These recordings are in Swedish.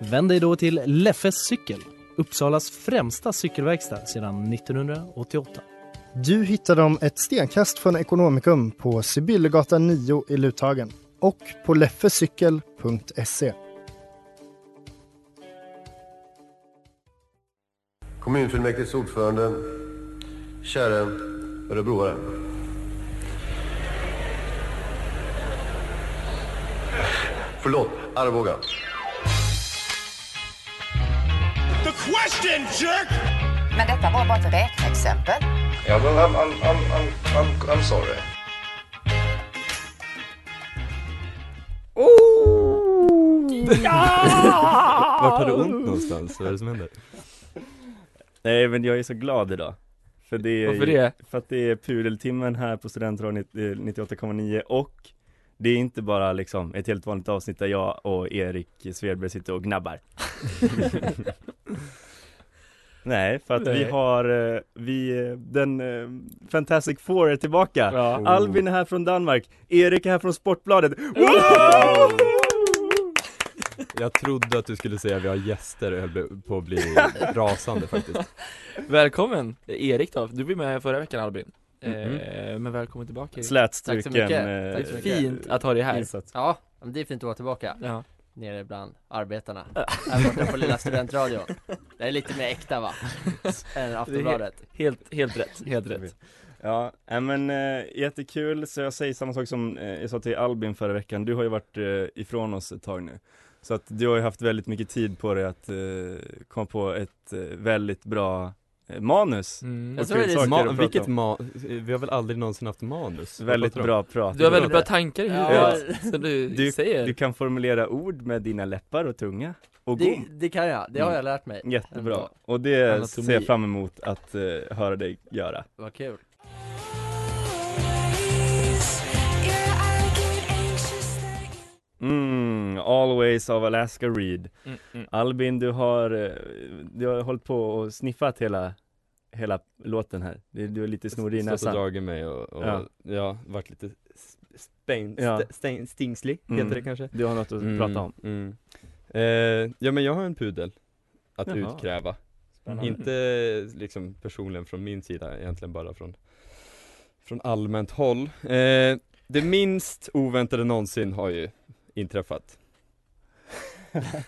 Vänd dig då till Leffes cykel, Uppsalas främsta cykelverkstad sedan 1988. Du hittar dem ett stenkast från Ekonomikum på Sibyllegatan 9 i Luthagen och på leffecykel.se. Kommunfullmäktiges ordförande, käre örebroare. Förlåt, Arboga. Question, jerk! Men detta var bara ett räkneexempel. Ja, men I'm, I'm, I'm, I'm, I'm, I'm sorry. Vart har du ont någonstans? Vad är det som händer? Nej men jag är så glad idag För det är, Varför det? För att det är pudeltimmen här på Studentradion 98,9 och det är inte bara liksom ett helt vanligt avsnitt där jag och Erik Svedberg sitter och gnabbar. Nej, för att vi Nej. har, eh, vi, eh, den eh, Fantastic Four är tillbaka. Ja. Albin är här från Danmark, Erik är här från Sportbladet. Jag trodde att du skulle säga att vi har gäster och höll på att bli rasande faktiskt. Välkommen! Erik då, du var med förra veckan Albin Mhm. eh, Men välkommen tillbaka. Slätstruken Tack så mycket. eh, Tack så mycket. Fint att ha dig här insats. Ja, men det är fint att vara tillbaka Ja, Nere bland arbetarna Här borta på lilla studentradion Det är lite mer äkta va? Än Aftonbladet helt, helt rätt, helt rätt. Ja, äh, men äh, jättekul, så jag säger samma sak som eh, jag sa till Albin förra veckan, du har ju varit äh, ifrån oss ett tag nu Så att du har ju haft väldigt mycket tid på dig att äh, komma på ett äh, väldigt bra äh, manus. Mm. Jag tror det är Ma- vilket om. ma- vi har väl aldrig någonsin haft manus? Väldigt bra prat. Du har väldigt bra tankar i Ja. huvudet, som du, Du- säger. Du kan formulera ord med dina läppar och tunga. Och det, det kan jag, det har Mm. jag lärt mig. Jättebra, och det Anatomi. ser jag fram emot att äh, höra dig göra. Vad kul Mm, Always av Alaska Reed mm, mm. Albin, du har, eh, du har hållit på och sniffat hela, hela låten här. Du, är lite snorig i Stått och näsan. dragit mig och, och Ja. ja. varit lite spain, Ja. st- stain, stingslig, Mm. heter det kanske? Du har något att prata om. mm. Eh, ja men jag har en pudel att Jaha. utkräva Spännande. Inte liksom personligen från min sida, egentligen bara från Från allmänt håll eh, Det minst oväntade någonsin har ju inträffat.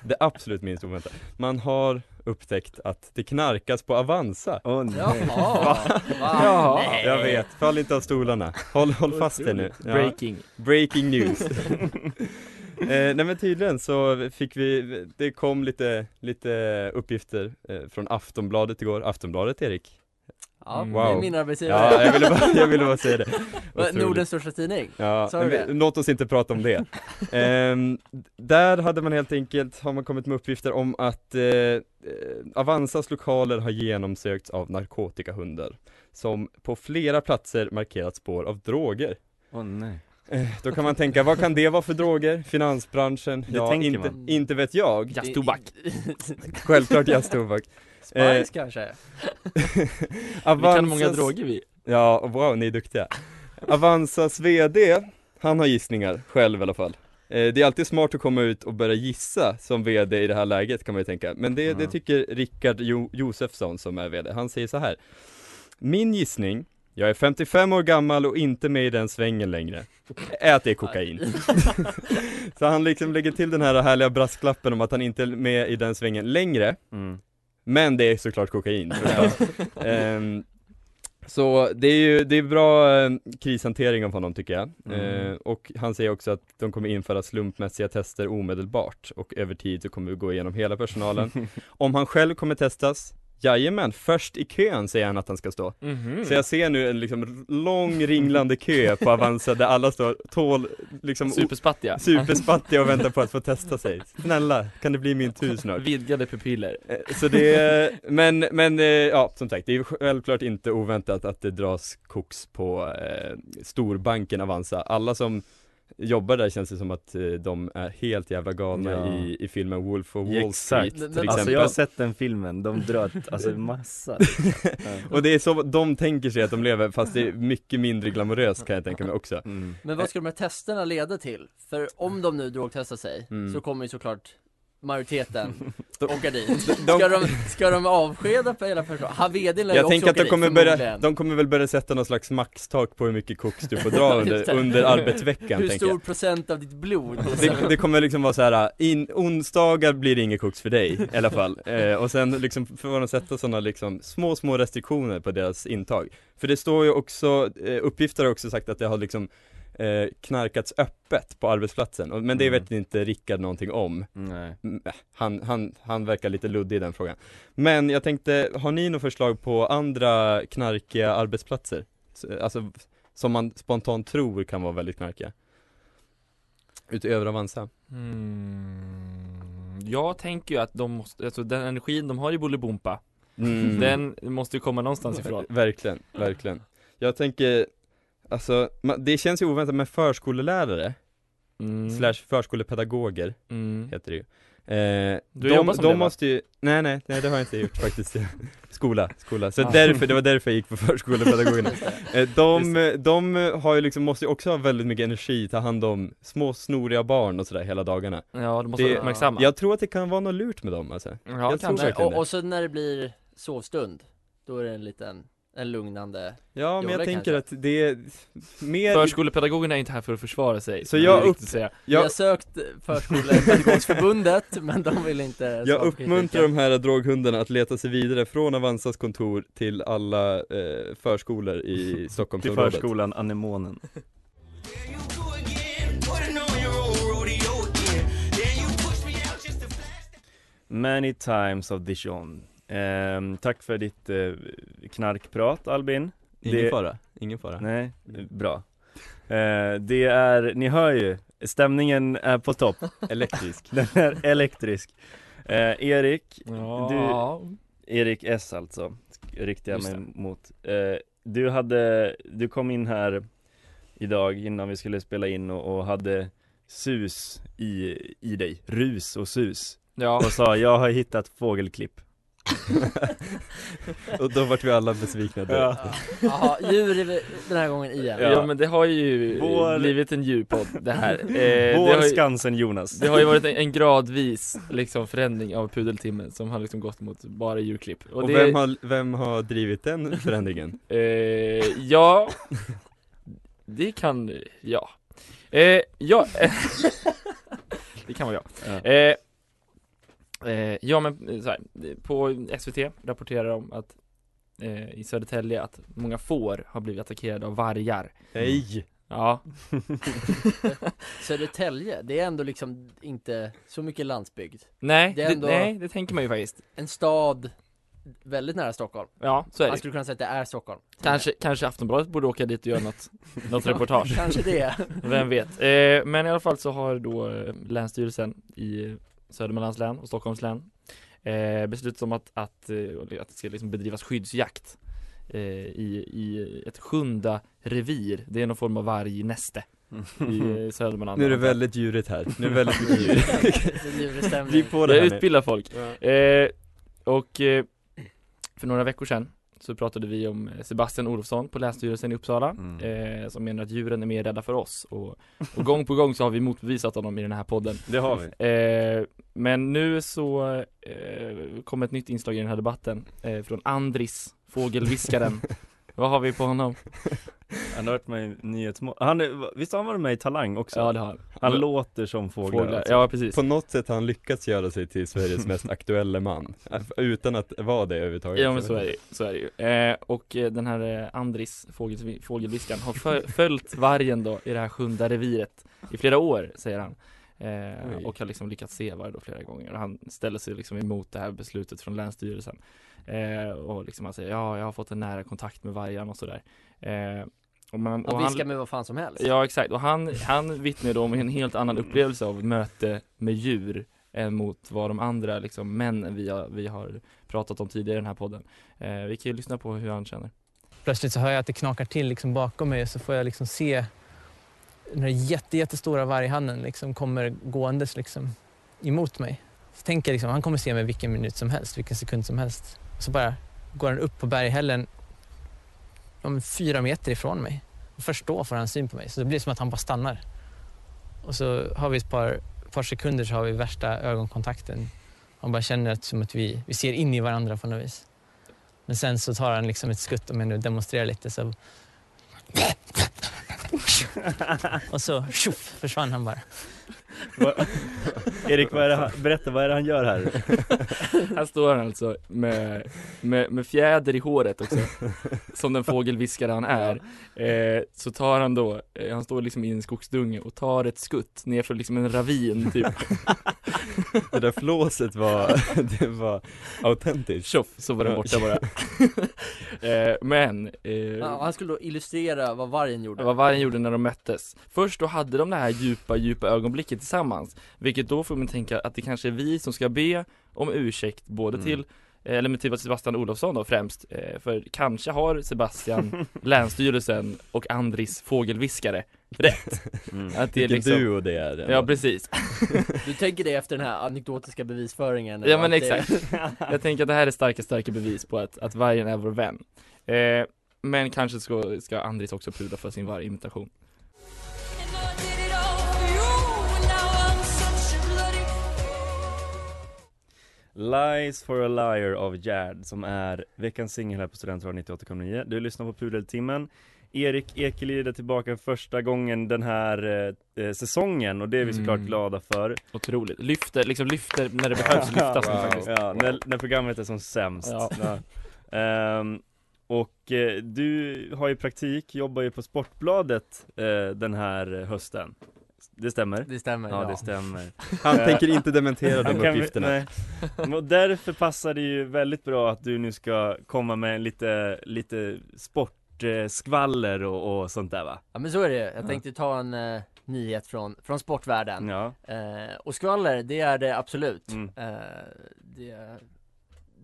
Det absolut minst oväntade Man har upptäckt att det knarkas på Avanza. Åh nej. Jaha, va? Jaha. Nej. Jag vet, fall inte av stolarna. Håll, håll fast er nu. Ja. Breaking. Breaking news. Eh, Nej men tydligen så fick vi, det kom lite, lite uppgifter eh, från Aftonbladet igår, Aftonbladet Erik Ja, Mm. det är Wow. min arbetsgivare Ja, jag ville bara, jag ville bara säga det. Nordens största tidning Ja, Sa du det? låt oss inte prata om det Ehm, Där hade man helt enkelt, har man kommit med uppgifter om att eh, eh, Avanzas lokaler har genomsökts av narkotikahundar Som på flera platser markerat spår av droger Åh nej. Eh, Då kan man tänka, vad kan det vara för droger? Finansbranschen? Det ja, tänker inte, man. inte vet jag Jazztobak Självklart jazztobak Spice Eh, kanske? Vi kan många Avanzas- droger vi Ja, wow, ni är duktiga. Avanzas VD, han har gissningar, själv i alla fall. Eh, Det är alltid smart att komma ut och börja gissa som VD i det här läget kan man ju tänka. Men det, det Ja. tycker Rickard jo- Josefsson som är VD, han säger så här. Min gissning, jag är 55 år gammal och inte med i den svängen längre. Att det är kokain. Så han liksom lägger till den här härliga brasklappen om att han inte är med i den svängen längre. Mm. Men det är såklart kokain. Ehm, Så det är ju, det är bra eh, krishantering av honom tycker jag Mm. Eh, Och han säger också att de kommer införa slumpmässiga tester omedelbart Och över tid så kommer vi gå igenom hela personalen Om han själv kommer testas, Jajamän, först i kön säger han att han ska stå. Mhm. Så jag ser nu en liksom lång ringlande kö på Avanza där alla står tål, liksom Superspattiga. superspattiga och väntar på att få testa sig. Snälla, kan det bli min tur snart? Vidgade pupiller. Eh, Så det, men, men eh, ja, som sagt, det är självklart inte oväntat att det dras koks på eh, storbanken Avanza. Alla som jobbar där känns det som att eh, de är helt jävla galna Ja. i, i filmen Wolf of Wall Exakt, Street till exempel. alltså jag har sett den filmen, de drar alltså massa Och det är så de tänker sig att de lever, fast det är mycket mindre glamoröst kan jag tänka mig också. Mm. Men vad ska de här testerna leda till? För om de nu drogtestar sig, Mm. så kommer ju såklart majoriteten åka dit. Ska de, ska de avskeda på hela personalen? Han vdn lär ju Jag också tänker att de kommer, dit, börja, förmodligen. de kommer väl börja sätta någon slags maxtak på hur mycket koks du får dra under, under arbetsveckan Hur stor jag. procent av ditt blod? Det, det kommer liksom vara så här, in, onsdagar blir det inget koks för dig i alla fall. Eh, och sen liksom får de sätta sådana liksom små, små restriktioner på deras intag. För det står ju också, eh, uppgifter har också sagt att det har liksom eh, knarkats öppet på arbetsplatsen. Men det Mm. vet inte Rickard någonting om. Nej. Mm, äh, Han, han, han verkar lite luddig i den frågan. Men jag tänkte, har ni något förslag på andra knarkiga arbetsplatser? S- Alltså, som man spontant tror kan vara väldigt knarkiga? Utöver Avanza? Mm. Jag tänker ju att de måste, alltså den energin de har i Bolibompa Mm. Den måste ju komma någonstans ifrån Verkligen, verkligen. Jag tänker, alltså, det känns ju oväntat med förskolelärare, mm. slash förskolepedagoger, mm. heter det ju. Eh, Du de, jobbar som de det, va? måste ju, nej nej, nej det har jag inte gjort faktiskt Skola, skola, så Ah. därför, det var därför jag gick på förskolepedagogerna eh, de, de har ju liksom, måste ju också ha väldigt mycket energi, ta hand om små snoriga barn och sådär hela dagarna Ja, de måste Det- uppmärksamma Jag tror att det kan vara något lurt med dem alltså Ja, jag tror kanske. verkligen och, det. och så när det blir sovstund, då är det en liten, en lugnande Ja men jag tänker kanske. att det är mer Förskolepedagogerna är inte här för att försvara sig Så jag upp- säga. Har jag, sökt Förskolepedagogsförbundet, men de vill inte jag uppmuntrar kritiken. de här droghundarna att leta sig vidare från Avanzas kontor till alla eh, förskolor i Till Stockholmsområdet förskolan Anemonen Many times of Dijon Ehm, Tack för ditt eh, knarkprat Albin. Ingen Det- fara, ingen fara. Nej, bra. Eh, Det är, ni hör ju, stämningen är på topp. Elektrisk. Den är elektrisk. Eh, Erik, Ja, Erik S alltså, Just mig mot. Eh, Du hade, du kom in här idag innan vi skulle spela in och, och hade sus i, i dig, rus och sus. Ja. och sa jag har hittat fågelklipp Och då vart vi alla besvikna Ja. Jaha, djur är vi den här gången igen. Ja. men det har ju Vår- blivit en djurpodd det här. Eh, det, Vår har ju, Skansen Jonas. det har ju varit en, en gradvis liksom förändring av pudeltimmen som har liksom gått mot bara djurklipp. Och, det, vem, har, vem har drivit den förändringen? eh, Ja. Det kan, ja. Eh, Ja. Det kan vara jag. Ja. eh, eh, Ja men eh, så här, på SVT rapporterar de att eh, i Södertälje att många får har blivit attackerade av vargar. Nej! Ja, Södertälje, det är ändå liksom inte så mycket landsbygd. Nej Det är det, ändå- nej det tänker man ju faktiskt. En stad väldigt nära Stockholm. Ja, så är Man det skulle kunna säga att det är Stockholm. Kanske, kanske Aftonbladet borde åka dit och göra något, något reportage. Kanske det. Vem vet? Eh, men i alla fall så har då eh, Länsstyrelsen i Södermanlands län och Stockholms län eh, beslutat om att, att, eh, att det ska liksom bedrivas skyddsjakt eh, i, i ett sjunda revir. Det är någon form av vargnäste i eh, Södermanland. Nu är det väldigt djurigt här, nu är det väldigt mycket djur. Driv på det Jag här nu utbildar folk. Ja. Eh, och eh, för några veckor sedan så pratade vi om eh, Sebastian Olofsson på Länsstyrelsen i Uppsala Mm. eh, som menar att djuren är mer rädda för oss. Och, och gång på gång så har vi motbevisat honom i den här podden. Det har vi. Eh, Men nu så eh, kom ett nytt inslag i den här debatten eh, från Andris, fågelviskaren Vad har vi på honom? Han har varit med i Nyhetsmorgon, han är, visst har han varit med i Talang också? Ja det har han Han låter som fåglar, Fåglar, alltså. ja precis På något sätt har han lyckats göra sig till Sveriges mest aktuella man Utan att vara det överhuvudtaget Ja men så är det ju, så är det ju. Eh, och eh, den här eh, Andris, fågel, fågelviskaren, har fö- följt vargen då i det här sjunde reviret i flera år, säger han. Eh, Oj. och har liksom lyckats se varg då flera gånger. Och han ställer sig liksom emot det här beslutet från Länsstyrelsen. Eh, och liksom han säger ja, jag har fått en nära kontakt med vargen och sådär. Eh, och man, Han och viskar med vad fan som helst. Ja exakt, och han, han vittnar då om en helt annan upplevelse av möte med djur än mot vad de andra liksom männen vi har, vi har pratat om tidigare i den här podden. Eh, vi kan ju lyssna på hur han känner. Plötsligt så hör jag att det knakar till liksom bakom mig och så får jag liksom se den här jätte, jättestora varghannen liksom kommer gåendes liksom emot mig. Så tänker jag liksom, han kommer se mig vilken minut som helst, vilken sekund som helst. Och Så bara går han upp på berghällen om fyra meter ifrån mig. Och först då får han syn på mig. Så det blir som att han bara stannar. Och så har vi ett par, par sekunder så har vi värsta ögonkontakten. Man bara känner att, som att vi, vi ser in i varandra på något vis. Men sen så tar han liksom ett skutt, om jag nu demonstrerar lite, så... Och så tjoff, försvann han bara. Erik, vad är det han, berätta, vad är det han gör här? Här står han alltså med, med, med fjäder i håret också, som den fågelviskare han är. Eh, så tar han då, eh, han står liksom i en skogsdunge och tar ett skutt ner från liksom en ravin typ. Det där flåset var, det var autentiskt. Tjoff, så var den borta bara. eh, men, eh, Ja, han skulle då illustrera vad vargen gjorde. vad vargen gjorde när de möttes. Först då hade de det här djupa, djupa ögonblicket tillsammans, vilket då får man tänka att det kanske är vi som ska be om ursäkt både Mm. till eh, eller med till Sebastian Olofsson då främst, eh, för kanske har Sebastian, Länsstyrelsen och Andris fågelviskare rätt. Mm. Att det är Vilken liksom, duo det är. ja precis. Du tänker det efter den här anekdotiska bevisföringen? Ja men Att det- exakt. Jag tänker att det här är starka, starka bevis på att, att vargen är vår vän. Eh, men kanske ska, ska Andris också pudla för sin vargimitation. Lies for a liar av Gerd som är veckans singel här på Studentradion 98,9 Du lyssnar på Pudeltimmen Erik Ekelid är tillbaka första gången den här eh, säsongen och det är vi såklart Mm. glada för Otroligt. Lyfter, liksom lyfter när det behövs lyftas nu faktiskt. Ja, när, när programmet är som sämst Ja. Ja. Ehm, Och eh, du har ju praktik, jobbar ju på Sportbladet eh, den här hösten Det stämmer? Det stämmer, Ja, ja. det stämmer Han tänker inte dementera de kan- uppgifterna. nej. Och därför passar det ju väldigt bra att du nu ska komma med lite, lite sportskvaller och, och sånt där va? Ja men så är det Jag Ja. tänkte ta en eh, nyhet från, från sportvärlden Ja. eh, Och skvaller, det är det absolut Mm. eh, det,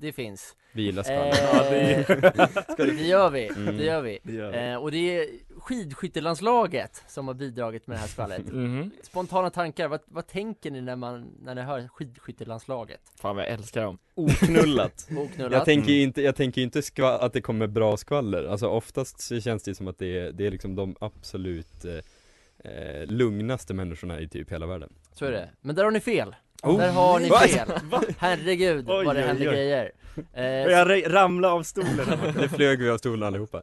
det finns Vi gillar skvaller. Eh, Ja, det gör vi, Mm. det gör vi. Det gör vi. Eh, och det är skidskyttelandslaget som har bidragit med det här skvallret Mhm. Spontana tankar, vad, vad tänker ni när man, när ni hör skidskyttelandslaget? Fan vad jag älskar dem. Oknullat Oknullat? Jag tänker Mm. ju inte, jag tänker inte skva- att det kommer bra skvaller, alltså oftast så känns det som att det är, det är liksom de absolut eh, eh, lugnaste människorna i typ hela världen Så är det, men där har ni fel Oh. Där har ni fel Herregud Oj, vad det händer grejer eh, Jag ra- ramlade av stolen. Nu flög vi av stolen allihopa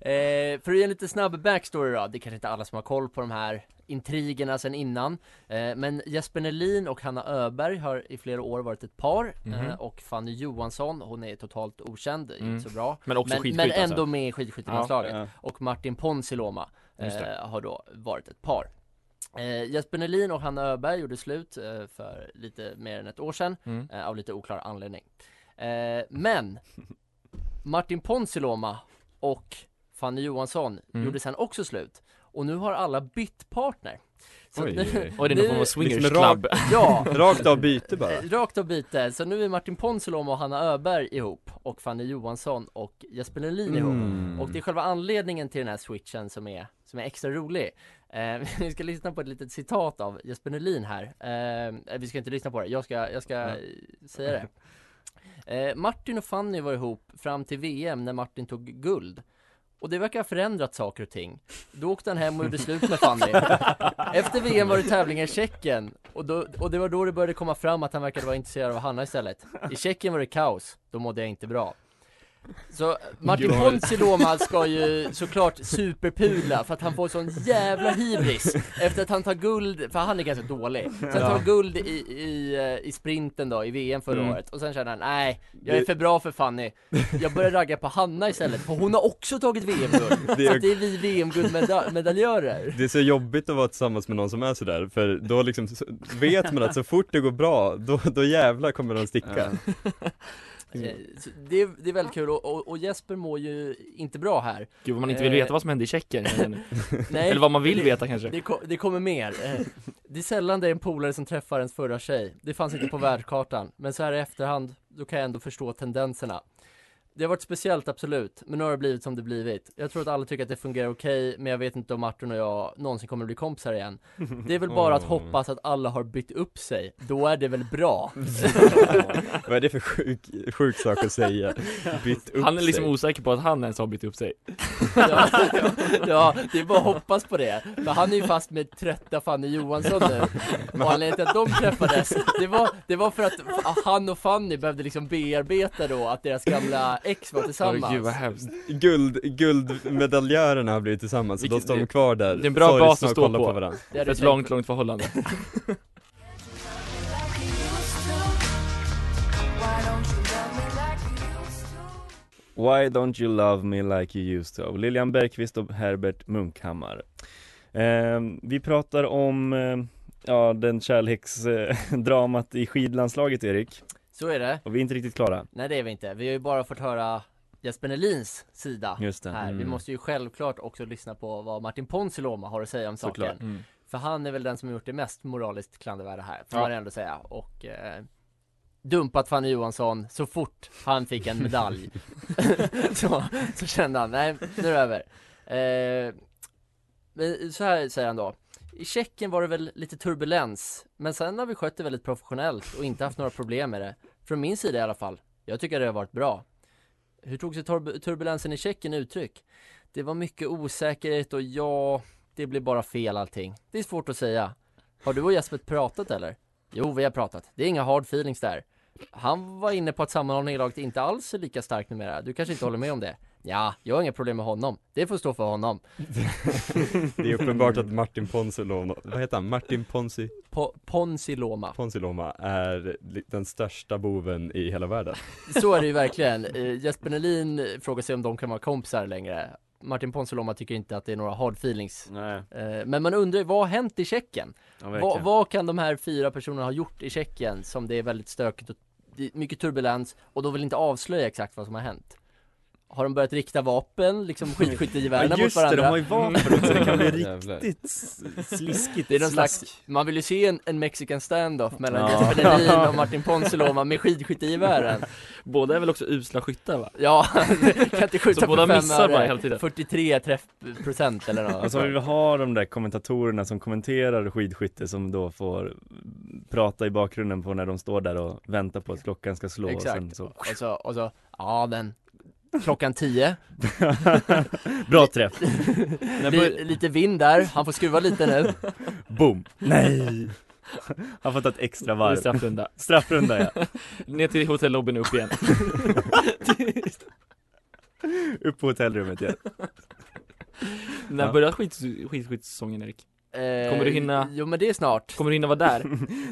Eh, för att ge en lite snabb backstory då, det är kanske inte alla som har koll på de här intrigerna sen innan eh, Men Jesper Nelin och Hanna Öberg har i flera år varit ett par Mhm. eh, Och Fanny Johansson, hon är totalt okänd, Mm. inte så bra Men också Men, skidskytt men ändå alltså. med i skidskyttelandslaget Ja. Och Martin det. eh, har då varit ett par eh, Jesper Nelin och Hanna Öberg gjorde slut eh, för lite mer än ett år sedan Mm. eh, Av lite oklar anledning. Eh, Men Martin Ponsiluoma och Fanny Johansson Mm. gjorde sen också slut. Och nu har alla bytt partner. Så Oj, nu, oj, det är någon form av swingers Liksom rakt- club. Ja, Rakt av byte bara. Rakt av byte, så nu är Martin Ponsiluoma och Hanna Öberg ihop och Fanny Johansson och Jesper Nelin ihop. Mm. Och det är själva anledningen till den här switchen som är, som är extra rolig eh, Vi ska lyssna på ett litet citat av Jesper Nelin här. Eh, Vi ska inte lyssna på det, jag ska, jag ska Ja. säga det. Eh, Martin och Fanny var ihop fram till VM när Martin tog guld. Och det verkar ha förändrat saker och ting. Då åkte han hem och gjorde slut med Fanny. Efter VM var det tävlingar i Tjeckien. Och, då, och det var då det började komma fram att han verkade vara intresserad av Hanna istället. I Tjeckien var det kaos, då mådde jag inte bra Så Martin Ja. Ponsiluoma ska ju såklart superpudla för att han får sån jävla hybris Efter att han tar guld, för han är ganska dålig. Sen tar han guld i, i, eh, i sprinten då, i VM förra Mm. året och sen känner han, nej, jag är för bra för Fanny. Jag börjar ragga på Hanna istället, för hon har också tagit VM-guld Det Så är- att det är vi VM-guldmedaljörer Det är så jobbigt att vara tillsammans med någon som är sådär, för då liksom så- vet man att så fort det går bra, då, då jävlar kommer de sticka. Så det, är, det är väldigt kul och, och, och Jesper mår ju inte bra här. Gud vad man inte vill Eh, veta vad som hände i Tjeckien Nej, Eller vad man vill det, veta kanske. Det, det kommer mer. Eh, Det är sällan det är en polare som träffar ens förra tjej. Det fanns inte på världskartan. Men så här i efterhand, då kan jag ändå förstå tendenserna Det har varit speciellt absolut, men nu har det blivit som det blivit Jag tror att alla tycker att det fungerar okej, men jag vet inte om Martin och jag någonsin kommer bli kompisar igen Det är väl bara att Åh. hoppas att alla har bytt upp sig, då är det väl bra Vad är det för sjuk, sjuk sak att säga? Bytt upp Han är liksom sig. osäker på att han ens har bytt upp sig ja, ja, det är bara att hoppas på det. För han är ju fast med trötta Fanny Johansson nu. Och anledningen till att de träffades, det var, det var för att han och Fanny behövde liksom bearbeta då att deras gamla ex var tillsammans. Åh, gud vad hemskt Guld, guldmedaljörerna har blivit tillsammans, så då står de kvar där Det är en bra bas att stå på, på varandra Det är för ett det långt, långt förhållande Why don't you love me like you used to? Lilian Bergqvist och Herbert Munkhammar. Eh, vi pratar om eh, ja, den kärleksdramat i skidlandslaget Erik. Så är det. Och vi är inte riktigt klara. Nej det är vi inte. Vi har ju bara fått höra Jesper Nelins sida Just det. här. Vi Mm. måste ju självklart också lyssna på vad Martin Ponsiluoma har att säga om Såklart. saken. Mm. För han är väl den som har gjort det mest moraliskt klandervärda här, får Ja. man ändå säga. Och eh, dumpat Fanny Johansson så fort han fick en medalj. så, så kände han, nej nu är det över. Eh, men så här säger han då. I Tjeckien var det väl lite turbulens, men sen har vi skött det väldigt professionellt och inte haft några problem med det. Från min sida i alla fall. Jag tycker det har varit bra. Hur tog sig turbulensen i Tjeckien uttryck? Det var mycket osäkerhet och ja, det blev bara fel allting. Det är svårt att säga. Har du och Jesper pratat eller? Jo, vi har pratat. Det är inga hard feelings där. Han var inne på att sammanhållningen i laget inte alls är lika stark numera. Du kanske inte håller med om det? Ja, jag har inga problem med honom. Det får stå för honom. Det är uppenbart att Martin Ponsiloma, vad heter han? Martin Ponsi, Po- Ponsiloma. Ponsiloma är den största boven i hela världen Så är det ju verkligen. Eh, Jesper Nelin frågar sig om de kan vara kompisar längre. Martin Ponsiloma tycker inte att det är några hard feelings. Nej, Eh, Men man undrar ju, vad har hänt i Tjeckien? ja, vad, vad kan de här fyra personerna ha gjort i Tjeckien som det är väldigt stökigt och mycket turbulens och de vill inte avslöja exakt vad som har hänt? Har de börjat rikta vapen, liksom skidskyttegevären Ja mot just det, varandra? de har ju vapen också, det kan bli riktigt sliskigt Det är någon slask. slags, man vill ju se en, en mexican standoff mellan Ja. Jesper Nelin och Martin Ponsiloma med skidskyttegevären Båda är väl också usla skyttar va? Ja, kan inte skjuta Så på båda missar bara hela tiden. 43 träffprocent eller något Och så vill vi ha de där kommentatorerna som kommenterar skidskytte som då får prata i bakgrunden på när de står där och väntar på att klockan ska slå och Exakt, sen så och så, och så, ja men Klockan 10 Bra träff! Li, Lite vind där, han får skruva lite nu Boom! Nej! Han får ta ett extra Det är varv straffrunda Straffrunda ja, Ner till hotellobbyn upp igen upp på hotellrummet igen När Ja. börjar skidskyttesäsongen Erik? Eh, Kommer du hinna- Jo men det är snart Kommer du hinna vara där?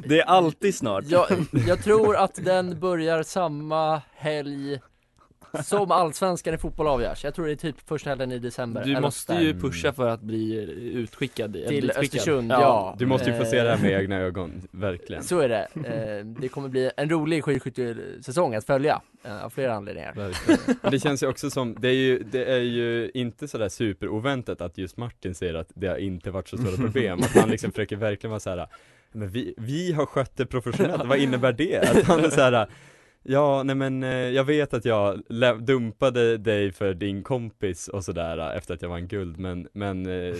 Det är alltid snart jag, jag tror att den börjar samma helg som allsvenskan i fotboll avgörs. Jag tror det är typ första helgen i december Du måste ju pusha för att bli utskickad Till ditskickad. Östersund, ja, Du måste ju få se Eh, det här med egna ögon, verkligen. Så är det, eh, det kommer bli en rolig skidskyttesäsong att följa eh, av flera anledningar. Verkligen. Men det känns ju också som, det är ju, det är ju inte sådär superoväntat att just Martin säger att det har inte varit så stora problem, att han liksom försöker verkligen vara såhär Men vi, vi har skött det professionellt, vad innebär det? Att han är såhär Ja, nej men eh, jag vet att jag dumpade dig för din kompis och sådär eh, efter att jag vann guld men, men eh,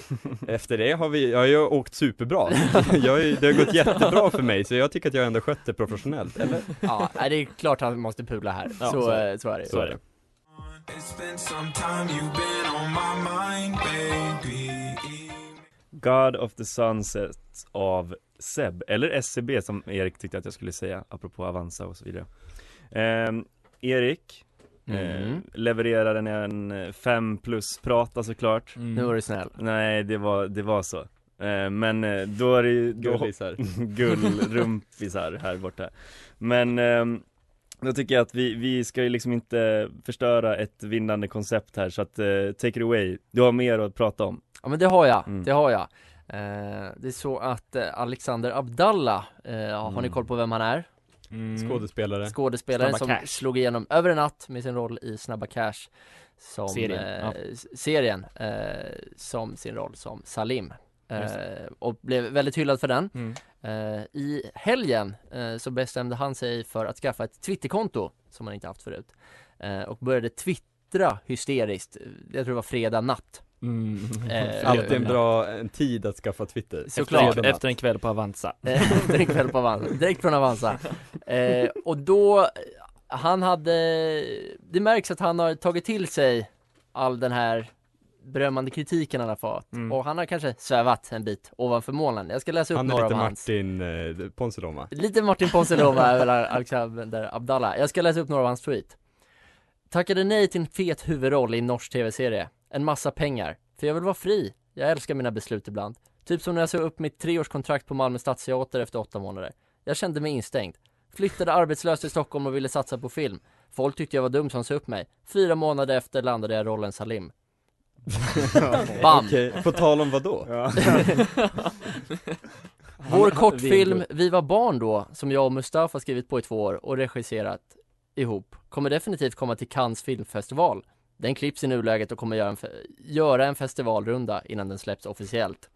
efter det har vi, jag har ju åkt superbra. Jag, är- Det har gått jättebra för mig så jag tycker att jag ändå skött det professionellt, eller? Ja, det är klart han måste pula här, Ja, så, så är så är det. Så är det. God of the Sunset av Seb, eller SCB som Erik tyckte att jag skulle säga, apropå Avanza och så vidare Ehm, Erik eh, Mm. levererar en, en fem plus prata såklart Mm. Nu var du snäll Nej det var, det var så Eh, Men eh, då är det ju då, Gullisar Gullrumpisar här borta Men ehm, då tycker jag att vi, vi ska ju liksom inte förstöra ett vinnande koncept här så att eh, take it away Du har mer att prata om Ja men det har jag, Mm. det har jag eh, Det är så att eh, Alexander Abdallah, eh, har ni Mm. koll på vem han är? Mm. Skådespelare. Skådespelare Snabba som Cash. slog igenom över en natt med sin roll i Snabba Cash som, Serien, eh, ja. serien eh, som sin roll som Salim eh, och blev väldigt hyllad för den Mm. eh, I helgen eh, så bestämde han sig för att skaffa ett Twitterkonto som han inte haft förut eh, och började twittra hysteriskt, jag tror det var fredag natt Mm. Eh, Alltid en bra en tid att skaffa Twitter. Såklart. Natt. Efter en kväll på Avanza. Efter en kväll på Avanza, direkt från Avanza eh, Och då, han hade, det märks att han har tagit till sig all den här berömmande kritiken han har fått Mm. och han har kanske svävat en bit ovanför molnen. Jag ska läsa upp Han är några lite av hans Martin eh, Ponsiluoma. Lite Martin Ponsiluoma eller Alexander Abdallah. Jag ska läsa upp några av hans tweet. Tackade nej till en fet huvudroll i en norsk tv-serie. En massa pengar. För jag vill vara fri. Jag älskar mina beslut ibland. Typ som när jag sa upp mitt treårskontrakt på Malmö Stadsteater efter åtta månader. Jag kände mig instängd. Flyttade arbetslös till Stockholm och ville satsa på film. Folk tyckte jag var dum som sa upp mig. Fyra månader efter landade jag i rollen Salim. Bam! Okej, på tal om vad då? Vår kortfilm. Vi var barn då, som jag och Mustafa skrivit på i två år och regisserat ihop, kommer definitivt komma till Cannes filmfestival. Den klipps i nuläget och kommer göra en, göra en festivalrunda innan den släpps officiellt.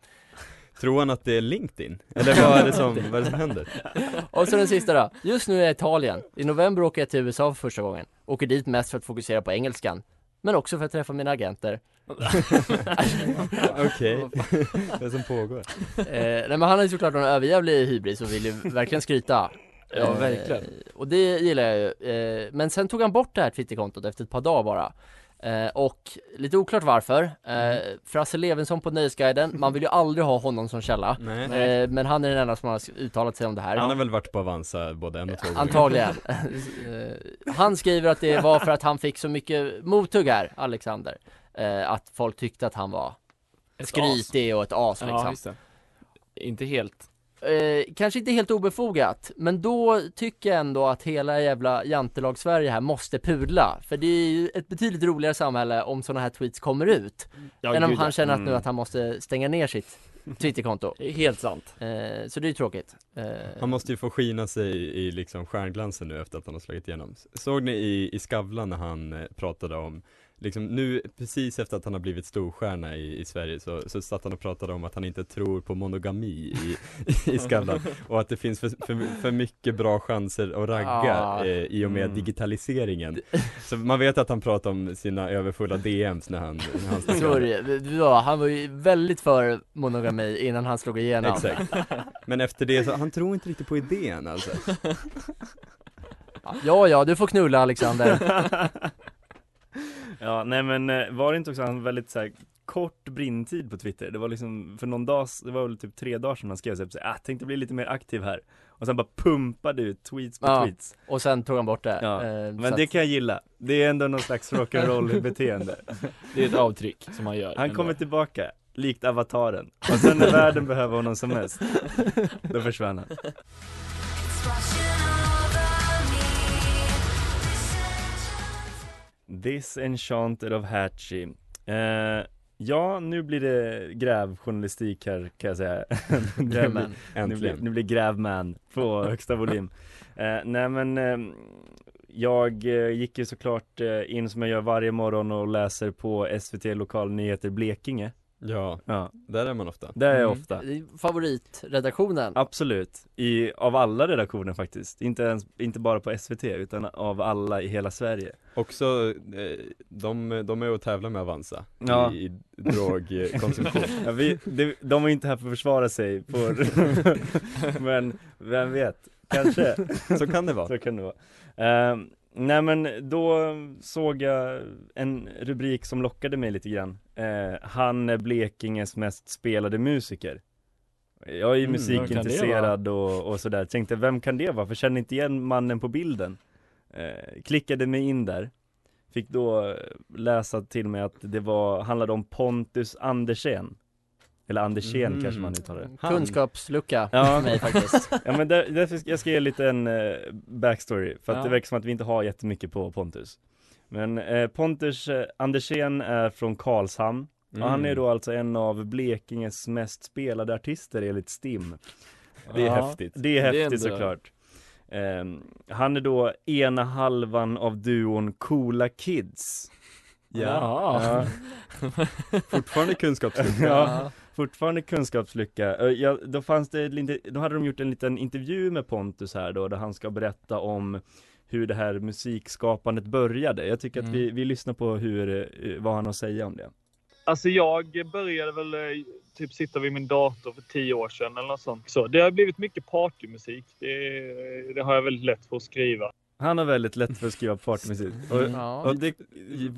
Tror han att det är LinkedIn? Eller vad är det som, vad är det som händer? Och så den sista då. Just nu är jag i Italien. I november åker jag till USA för första gången. Åker dit mest för att fokusera på engelskan. Men också för att träffa mina agenter. Okej, vad som pågår? Eh, nej men han har ju såklart en överjävlig hybris och vill ju verkligen skryta Ja, Eh, verkligen. Och det gillar jag ju, eh, men sen tog han bort det här Twitterkontot efter ett par dagar bara eh, Och lite oklart varför, eh, Frasse Levinson på Nöjesguiden, man vill ju aldrig ha honom som källa. Eh, Men han är den enda som har uttalat sig om det här. Han har väl varit på Avanza både en och två gånger? Antagligen. Eh, Han skriver att det var för att han fick så mycket mothugg här, Alexander. Eh, Att folk tyckte att han var Ett skrytig och ett as liksom. Ja. Inte helt. Eh, kanske inte helt obefogat, men då tycker jag ändå att hela jävla jantelag-Sverige här måste pudla. För det är ju ett betydligt roligare samhälle om sådana här tweets kommer ut. Ja, än om gud, han känner att Mm. nu att han måste stänga ner sitt Twitterkonto. Helt sant. Eh, så det är ju tråkigt. Eh, Han måste ju få skina sig i, i liksom stjärnglansen nu efter att han har slagit igenom Såg ni i, i Skavlan när han eh, pratade om Liksom nu, precis efter att han har blivit storstjärna i, i Sverige så, så satt han och pratade om att han inte tror på monogami i, i Skavlan Och att det finns för, för, för mycket bra chanser att ragga Ah. eh, i och med Mm. digitaliseringen Så man vet att han pratar om sina överfulla DMs när han, när han ju. Ja, han var ju väldigt för monogami innan han slog igenom. Exakt Men efter det så, han tror inte riktigt på idén alltså Ja, ja, du får knulla Alexander. Ja, nej men eh, var det inte också han väldigt så här, kort brintid på Twitter? Det var liksom för någon dag, det var väl typ tre dagar sedan han skrev så här, ah, tänkte bli lite mer aktiv här Och sen bara pumpade ut tweets på Ja, tweets och sen tog han bort det. Ja, Eh, men det att- kan jag gilla Det är ändå någon slags rock'n'roll beteende Det är ett avtryck som han gör. Han ändå. kommer tillbaka, likt avataren Och sen när världen behöver honom som mest Då försvann han This Enchanted of Hatchie eh, Ja, nu blir det grävjournalistik här kan jag säga blir- Grävman. nu, blir, Äntligen. nu blir grävman på högsta volym eh, Nej men eh, Jag gick ju såklart eh, in som jag gör varje morgon och läser på SVT Lokalnyheter Blekinge Ja, Ja, där är man ofta. Där är jag Mm. ofta. Favoritredaktionen. Absolut, i, av alla redaktioner faktiskt. Inte ens, inte bara på SVT utan av alla i hela Sverige. Också, eh, de, de är och tävlar med Avanza Ja. i, i drogkonsumtion. Ja, vi, det, De är inte här för att försvara sig på, Men vem vet, kanske. Så kan det vara. Så kan det vara. Uh, Nej men då såg jag en rubrik som lockade mig lite grann. Eh, Han är Blekinges mest spelade musiker. Jag är ju Mm, musikintresserad och, och sådär, tänkte vem kan det vara? För känner inte igen mannen på bilden? Eh, Klickade mig in där. Fick då läsa till mig att det var, handlade om Pontus Andersén Eller Andersén Mm. kanske man uttalar det Han. Kunskapslucka Ja. för mig faktiskt. Ja men där, därför ska jag ska ge lite en eh, backstory, för att Ja. det verkar som att vi inte har jättemycket på Pontus Men eh, Pontus eh, Andersén är från Karlshamn och han är då alltså en av Blekinges mest spelade artister enligt STIM Det är Ja. häftigt Det är Det är häftigt såklart Ehm, han är då ena halvan av duon Coola Kids. Ja. Fortfarande kunskapslucka. ja, fortfarande kunskapslycka. Ja, då fanns det lite, då hade de gjort en liten intervju med Pontus här då, där han ska berätta om hur det här musikskapandet började. Jag tycker att Mm. vi, vi lyssnar på hur, eh, vad han har att säga om det. Alltså jag började väl eh, typ sitta vid min dator för tio år sedan eller något sånt. Så det har blivit mycket partymusik. Det, det har jag väldigt lätt för att skriva. Han har väldigt lätt för att skriva partymusik. Och, Ja. och det,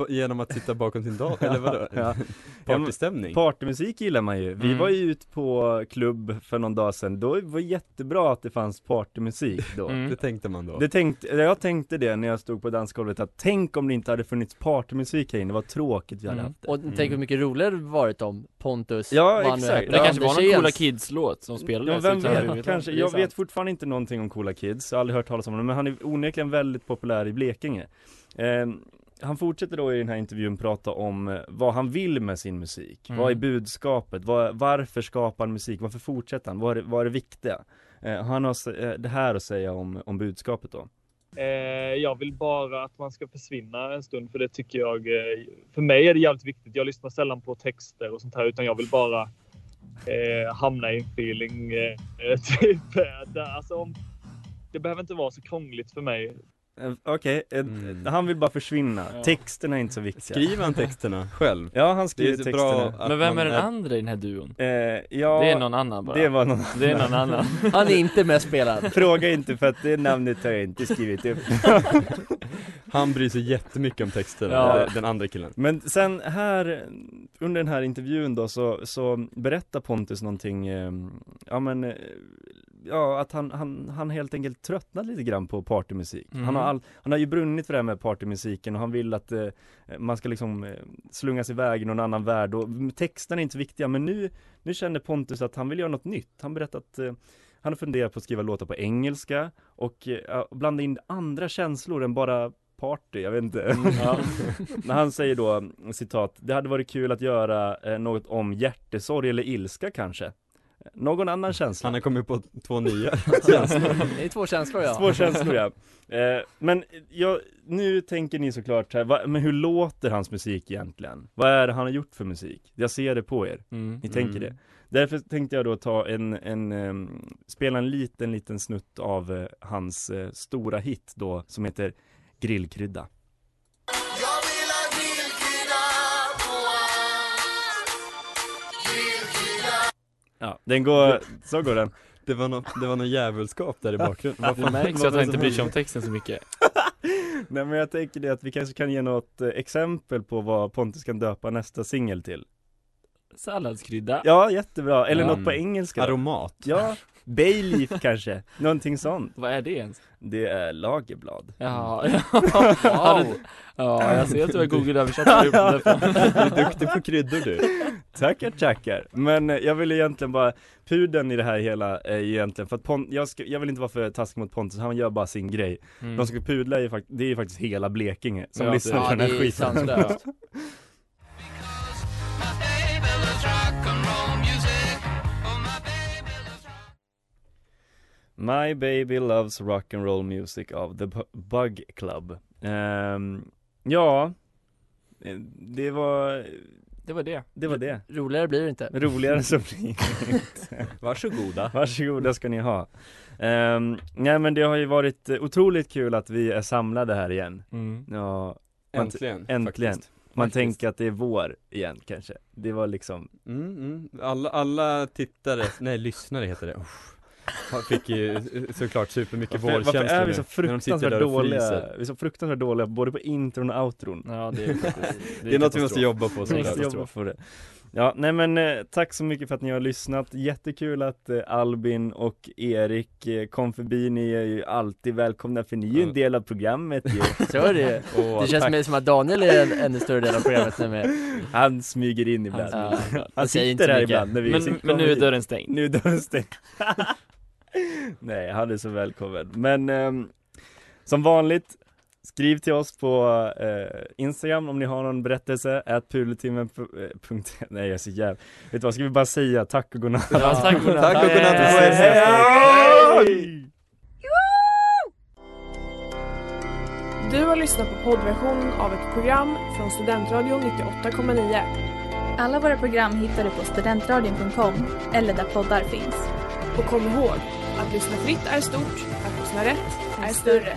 Genom att sitta bakom sin dator, eller vadå? Ja. Partystämning? Partymusik gillar man ju. Vi Mm. var ju ut på klubb för någon dag sedan. Då var det jättebra att det fanns partymusik då. Det tänkte man då? Det tänkte, jag tänkte det när jag stod på dansgolvet att tänk om det inte hade funnits partymusik här inne, vad tråkigt vi hade haft det. Och tänk hur mycket roligare det varit om Pontus Ja, exakt. Det kanske var någon Coola. Kids-låt som spelades Ja, vem vet, kanske. Jag vet fortfarande inte någonting om Coola Kids, jag har aldrig hört talas om dem, men han är onekligen väldigt populär i Blekinge. Eh, han fortsätter då i den här intervjun prata om eh, vad han vill med sin musik. Mm. Vad är budskapet? Vad, varför skapar han musik? Varför fortsätter han? Vad är, vad är det viktiga? Eh, han har eh, det här att säga om, om budskapet då. Eh, jag vill bara att man ska försvinna en stund för det tycker jag, för mig är det jävligt viktigt. Jag lyssnar sällan på texter och sånt här utan jag vill bara eh, hamna i en feeling. Eh, typ, där, alltså, om, det behöver inte vara så krångligt för mig. Eh, Okej, eh, han vill bara försvinna. Ja. Texterna är inte så viktiga. Skriver han texterna själv? Ja, han är skriver texterna. Men vem är den andra i den här duon? Eh, ja, Det är någon annan bara. Det var någon Det är någon annan. Han är inte med spelad. Fråga inte för att det namnet har jag inte skrivit upp. Han bryr sig jättemycket om texterna, Ja. den andra killen Men sen här, under den här intervjun då så, så berättar Pontus någonting, eh, ja men, eh, ja att han, han, han helt enkelt tröttnat lite grann på partymusik. Mm. Han, har all, han har ju brunnit för det här med partymusiken och han vill att eh, man ska liksom eh, slungas iväg i någon annan värld och texterna är inte så viktiga men nu, nu känner Pontus att han vill göra något nytt. Han berättar att eh, han har funderat på att skriva låtar på engelska och eh, blanda in andra känslor än bara party, jag vet inte. Mm, ja. Han säger då, citat, det hade varit kul att göra eh, något om hjärtesorg eller ilska kanske. Någon annan känsla. Han har kommit på två nya känslor. Det är två känslor ja. Två känslor ja. Eh, men jag, nu tänker ni såklart här, va, men hur låter hans musik egentligen? Vad är det han har gjort för musik? Jag ser det på er. Mm. Ni tänker Mm. det. Därför tänkte jag då ta en, en ehm, spela en liten, liten snutt av eh, hans eh, stora hit då, som heter Grillkrydda. Ja, den går, så går den. Det var något, det var något djävulskap där i bakgrunden Det märks att han inte bryr sig om texten så mycket. Nej men jag tänker det att vi kanske kan ge något eh, exempel på vad Pontus kan döpa nästa singel till. Salladskrydda. Ja, jättebra. Eller något på engelska. Aromat Ja, Bayleaf kanske. Någonting sånt. Vad är det ens? Det är lagerblad. Ja, ja. Har du- ja, jag ser att du har Google-översatt det. Du är duktig på kryddor du. Tackar, tackar. Men eh, jag vill egentligen bara, pudeln i det här hela är egentligen för att Pon- jag, ska, jag vill inte vara för taskig mot Pontus, han gör bara sin grej. Mm. De ska pudla är ju det är ju faktiskt hela Blekinge som Ja, lyssnar på den här skiten. My baby loves rock and roll music of the Bu- Bug Club. Ehm, ja, eh, det var, Det var det. det var det. Roligare blir det inte. Roligare så blir det inte. Varsågoda Varsågoda ska ni ha. Um, nej men det har ju varit otroligt kul att vi är samlade här igen. Mm. Ja, Äntligen, äntligen. faktiskt. Man Faktiskt. tänker att det är vår igen kanske. Det var liksom, Mm, mm. Alla, alla tittare, nej lyssnare heter det Uff. Han Fick ju såklart supermycket vårkänslor varför är vi nu, så när de sitter fruktansvärt där och dåliga? Vi är så fruktansvärt dåliga både på intron och outron. Ja, det är faktiskt Det är något vi måste jobba på Vi måste såklart jobba på det. Ja, nej men eh, tack så mycket för att ni har lyssnat. Jättekul att eh, Albin och Erik eh, kom förbi. Ni är ju alltid välkomna för ni är ju en Ja. del av programmet ju. Så är det Åh, Det känns mer som att Daniel är en ännu större del av programmet nu med. Han smyger in ibland. Ja, Han säger inte sitter här ibland när vi Men, men nu är dörren stängd. Nu är dörren stängd. Nej, han är så välkommen. Men eh, som vanligt, skriv till oss på eh, Instagram om ni har någon berättelse, ät. Eh, Nej, jag är så jävla... Vet du vad, ska vi bara säga tack och godnatt? Ja, tack och godnatt! tack och godnatt! Hej! Hej! Hej! Du har lyssnat på poddversion av ett program från Studentradion 98,9. Alla våra program hittar du på studentradion.com eller där poddar finns. Och kom ihåg, att lyssna fritt är stort, att lyssna rätt är större.